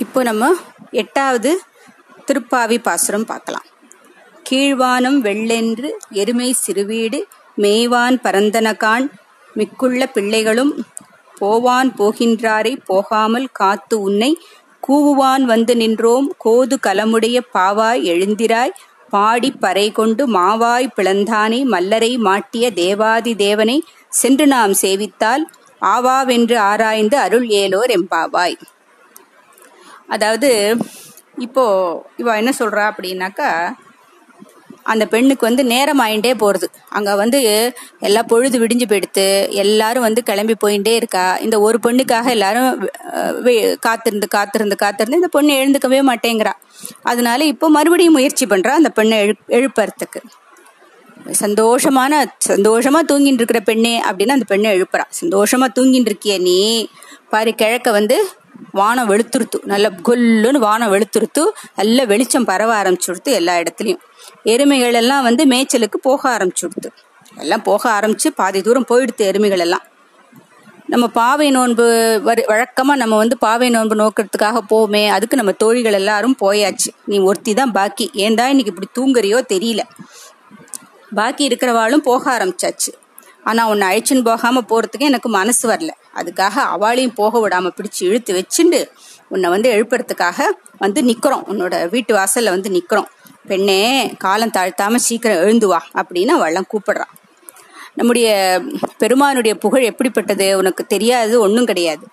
இப்போ நம்ம எட்டாவது திருப்பாவி பாசுரம் பார்க்கலாம். கீழ்வானம் வெள்ளென்று எருமை சிறுவீடு மேய்வான் பரந்தனகான் மிக்குள்ள பிள்ளைகளும் போவான் போகின்றாரை போகாமல் காத்து உன்னை கூவுவான் வந்து நின்றோம் கோது கலமுடைய பாவாய் எழுந்திராய் பாடி பறை கொண்டு மாவாய் பிளந்தானை மல்லரை மாட்டிய தேவாதி தேவனை சென்று நாம் சேவித்தால் ஆவாவென்று ஆராய்ந்து அருள் ஏலோர் எம்பாவாய். அதாவது இப்போ இவ என்ன சொல்றா அப்படின்னாக்கா அந்த பெண்ணுக்கு வந்து நேரம் ஆயிண்டே போறது. அங்க வந்து எல்லா பொழுது விடிஞ்சு போயிடுத்து எல்லாரும் வந்து கிளம்பி போயிட்டே இருக்கா. இந்த ஒரு பெண்ணுக்காக எல்லாரும் காத்திருந்து காத்திருந்து காத்திருந்து இந்த பொண்ணு எழுந்துக்கவே மாட்டேங்கிறா. அதனால இப்போ மறுபடியும் முயற்சி பண்றா அந்த பெண்ணை எழு எழுப்புறதுக்கு. சந்தோஷமான சந்தோஷமா தூங்கிட்டு இருக்கிற பெண்ணே அப்படின்னு அந்த பெண்ணை எழுப்புறா. சந்தோஷமா தூங்கிட்டு இருக்கிய நீ பாரு கிழக்க வந்து வானம் வெளுத்துருத்து நல்ல கொல்லுன்னு வானம் வெளுத்துருத்து நல்ல வெளிச்சம் பரவ ஆரம்பிச்சுடுத்து எல்லா இடத்துலையும். எருமைகள் எல்லாம் வந்து மேய்ச்சலுக்கு போக ஆரம்பிச்சுடுத்து. எல்லாம் போக ஆரம்பிச்சு பாதி தூரம் போயிடுத்து எருமைகள் எல்லாம் நம்ம பாவை நோன்பு வரி வழக்கமாக நம்ம வந்து பாவை நோன்பு நோக்கிறதுக்காக போவோமே அதுக்கு நம்ம தோழிகள் எல்லாரும் போயாச்சு. நீ ஒருத்தி தான் பாக்கி. ஏன்டா இன்னைக்கு இப்படி தூங்குறியோ தெரியல. பாக்கி இருக்கிறவாளும் போக ஆரம்பிச்சாச்சு. ஆனால் உன்னை அழைச்சின்னு போகாமல் போகிறதுக்கு எனக்கு மனசு வரல. அதுக்காக அவளையும் போக விடாம பிடிச்சு இழுத்து வச்சுண்டு உன்னை வந்து எழுப்புறதுக்காக வந்து நிக்கிறோம். உன்னோட வீட்டு வாசல்ல வந்து நிக்கிறோம். பெண்ணே காலம் தாழ்த்தாம சீக்கிரம் எழுந்து வா அப்படின்னு அவள்லாம் கூப்பிடுறான். நம்முடைய பெருமானுடைய புகழ் எப்படிப்பட்டது உனக்கு தெரியாது ஒன்றும் கிடையாது.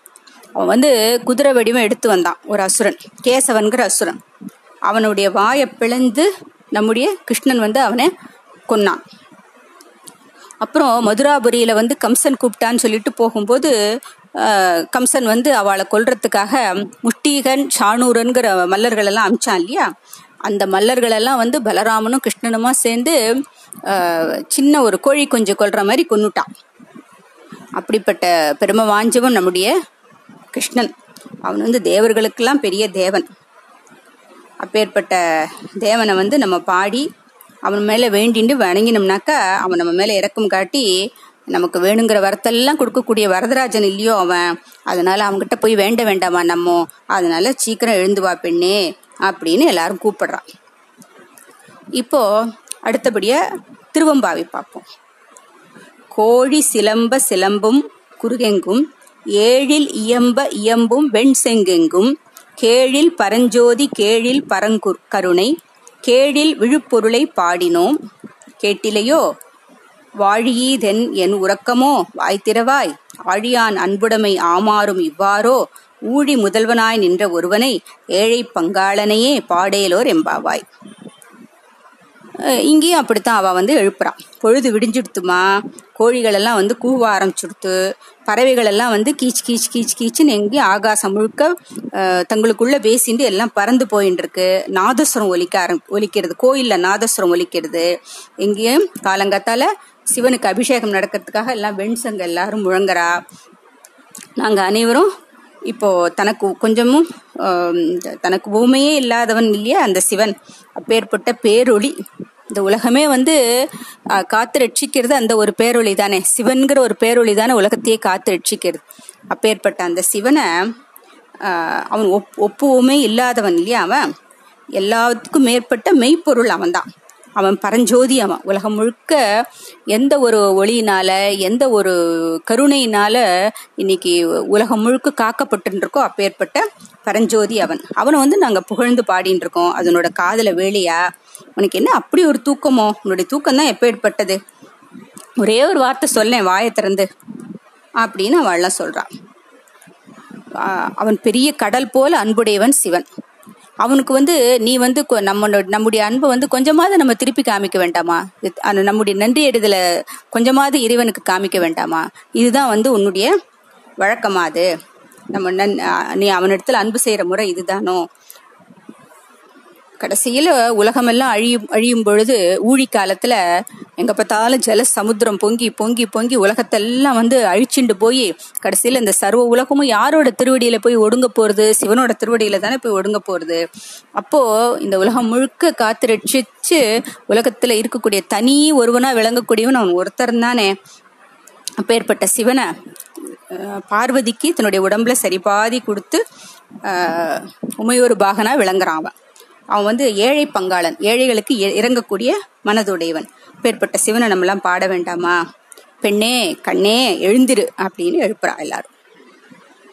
அவன் வந்து குதிரை வடிவம் எடுத்து வந்தான் ஒரு அசுரன் கேசவன்கிற அசுரன். அவனுடைய வாயை பிளந்து நம்முடைய கிருஷ்ணன் வந்து அவனை கொன்னான். அப்புறம் மதுராபுரியில வந்து கம்சன் கூப்பிட்டான்னு சொல்லிட்டு போகும்போது கம்சன் வந்து அவளை கொல்றதுக்காக முஷ்டீகன் ஷானூரன்கிற மல்லர்கள் எல்லாம் அமிச்சான் இல்லையா? அந்த மல்லர்கள் எல்லாம் வந்து பலராமனும் கிருஷ்ணனுமா சேர்ந்து சின்ன ஒரு கோழி கொஞ்சம் கொல்ற மாதிரி கொன்னுட்டான். அப்படிப்பட்ட பெருமை வாஞ்சவன் நம்முடைய கிருஷ்ணன். அவன் வந்து தேவர்களுக்கெல்லாம் பெரிய தேவன். அப்பேற்பட்ட தேவனை வந்து நம்ம பாடி அவன் மேல வேண்டிண்டு வணங்கினோம்னாக்கா அவன் நம்ம மேல இறக்கம் காட்டி நமக்கு வேணுங்கிற வரத்தெல்லாம் கொடுக்கக்கூடிய வரதராஜன் இல்லையோ அவன். அதனால அவங்ககிட்ட போய் வேண்ட வேண்டாமா நம்ம? அதனால சீக்கிரம் எழுந்துவா பெண்ணே அப்படின்னு எல்லாரும் கூப்பிடுறான். இப்போ அடுத்தபடியா திருவம்பாவை பார்ப்போம். கோழி சிலம்ப சிலம்பும் குருகெங்கும் ஏழில் இயம்ப இயம்பும் வெண் செங்கெங்கும் கேழில் பரஞ்சோதி கேழில் பரங்குர் கருணை கேழில் விழுப்பொருளை பாடினோம். கேட்டிலையோ வாழியீதென் என் உறக்கமோ வாய்த்திரவாய் ஆழியான் அன்புடைமை ஆமாறும் இவ்வாறோ ஊழி முதல்வனாய் நின்ற ஒருவனை ஏழை பங்காளனையே பாடேலோர் எம்பாவாய். இங்கேயும் அப்படித்தான் அவள் வந்து எழுப்புறான் பொழுது விடிஞ்சுடுத்துமா? கோழிகள் எல்லாம் வந்து கூவ ஆரம்பிச்சுடுத்து பறவைகள் எல்லாம் வந்து கீச் கீச் கீச் கீச்சுன்னு எங்கேயும் ஆகாசம் முழுக்க தங்களுக்குள்ள பேசிட்டு எல்லாம் பறந்து போயின்னு இருக்கு நாதஸ்வரம் ஒலிக்க ஆரம் ஒலிக்கிறது கோயிலில் நாதஸ்வரம் ஒலிக்கிறது. எங்கேயும் காலங்காத்தால சிவனுக்கு அபிஷேகம் நடக்கிறதுக்காக எல்லாம் வெண்சங்க எல்லாரும் முழங்குறா. நாங்கள் அனைவரும் இப்போ தனக்கு கொஞ்சமும் தனக்கு ஊமையே இல்லாதவன் இல்லையா அந்த சிவன்? அப்பேற்பட்ட பேரொளி. இந்த உலகமே வந்து காத்து ரட்சிக்கிறது அந்த ஒரு பேரொளி தானே. சிவன்கிற ஒரு பேரொளி தானே உலகத்தையே காத்து ரட்சிக்கிறது. அப்பேற்பட்ட அந்த சிவனை அவன் ஒப் ஒப்புவுமே இல்லாதவன் இல்லையா அவன்? எல்லாத்துக்கும் மேற்பட்ட மெய்ப்பொருள் அவன்தான். அவன் பரஞ்சோதி அவன் உலகம் முழுக்க எந்த ஒரு ஒளியினால எந்த ஒரு கருணையினால இன்னைக்கு உலகம் முழுக்க காக்கப்பட்டு இருக்கோ அப்பேற்பட்ட பரஞ்சோதி அவன். அவனை வந்து நாங்க புகழ்ந்து பாடின்னு இருக்கோம் அதனோட காதல வேலையா? உனக்கு என்ன அப்படி ஒரு தூக்கமோ? உன்னுடைய தூக்கம் தான் எப்பேற்பட்டது ஒரே ஒரு வார்த்தை சொல்லேன் வாயை திறந்து. அப்படின்னு அவள்லாம் சொல்றான். அவன் பெரிய கடல் போல அன்புடையவன் சிவன். அவனுக்கு வந்து நீ வந்து கொ- நம்மளோட நம்முடைய அன்பை வந்து கொஞ்சமாவது நம்ம திருப்பி காமிக்க வேண்டாமா? அந்த நம்முடைய நன்றி எடுதல கொஞ்சமாவது இறைவனுக்கு காமிக்க வேண்டாமா? இதுதான் வந்து உன்னுடைய வழக்கமா அது. நம்ம நன் நீ அவனிடத்துல அன்பு செய்யற முறை இதுதானோ? கடைசியில உலகமெல்லாம் அழியும் அழியும் பொழுது ஊழி காலத்துல எங்க பார்த்தாலும் ஜல சமுத்திரம் பொங்கி பொங்கி பொங்கி உலகத்தெல்லாம் வந்து அழிச்சுண்டு போய் கடைசியில இந்த சர்வ உலகமும் யாரோட திருவடியில போய் ஒடுங்க போறது? சிவனோட திருவடியில தானே போய் ஒடுங்க போறது? அப்போ இந்த உலகம் முழுக்க காத்து ரட்சிச்சு உலகத்துல இருக்கக்கூடிய தனி ஒருவனா விளங்கக்கூடியவன் அவன் ஒருத்தர் தானே. அப்பேற்பட்ட சிவனை பார்வதிக்கு தன்னுடைய உடம்புல சரிபாதி கொடுத்து உமையோரு உமையொரு பாகனா விளங்குறான் அவன். அவன் வந்து ஏழை பங்காளன். ஏழைகளுக்கு இறங்கக்கூடிய மனதுடையவன். பேர்பட்ட சிவனை நம்மலாம் பாட வேண்டாமா? பெண்ணே கண்ணே எழுந்திரு அப்படின்னு எழுப்புறா எல்லாரும்.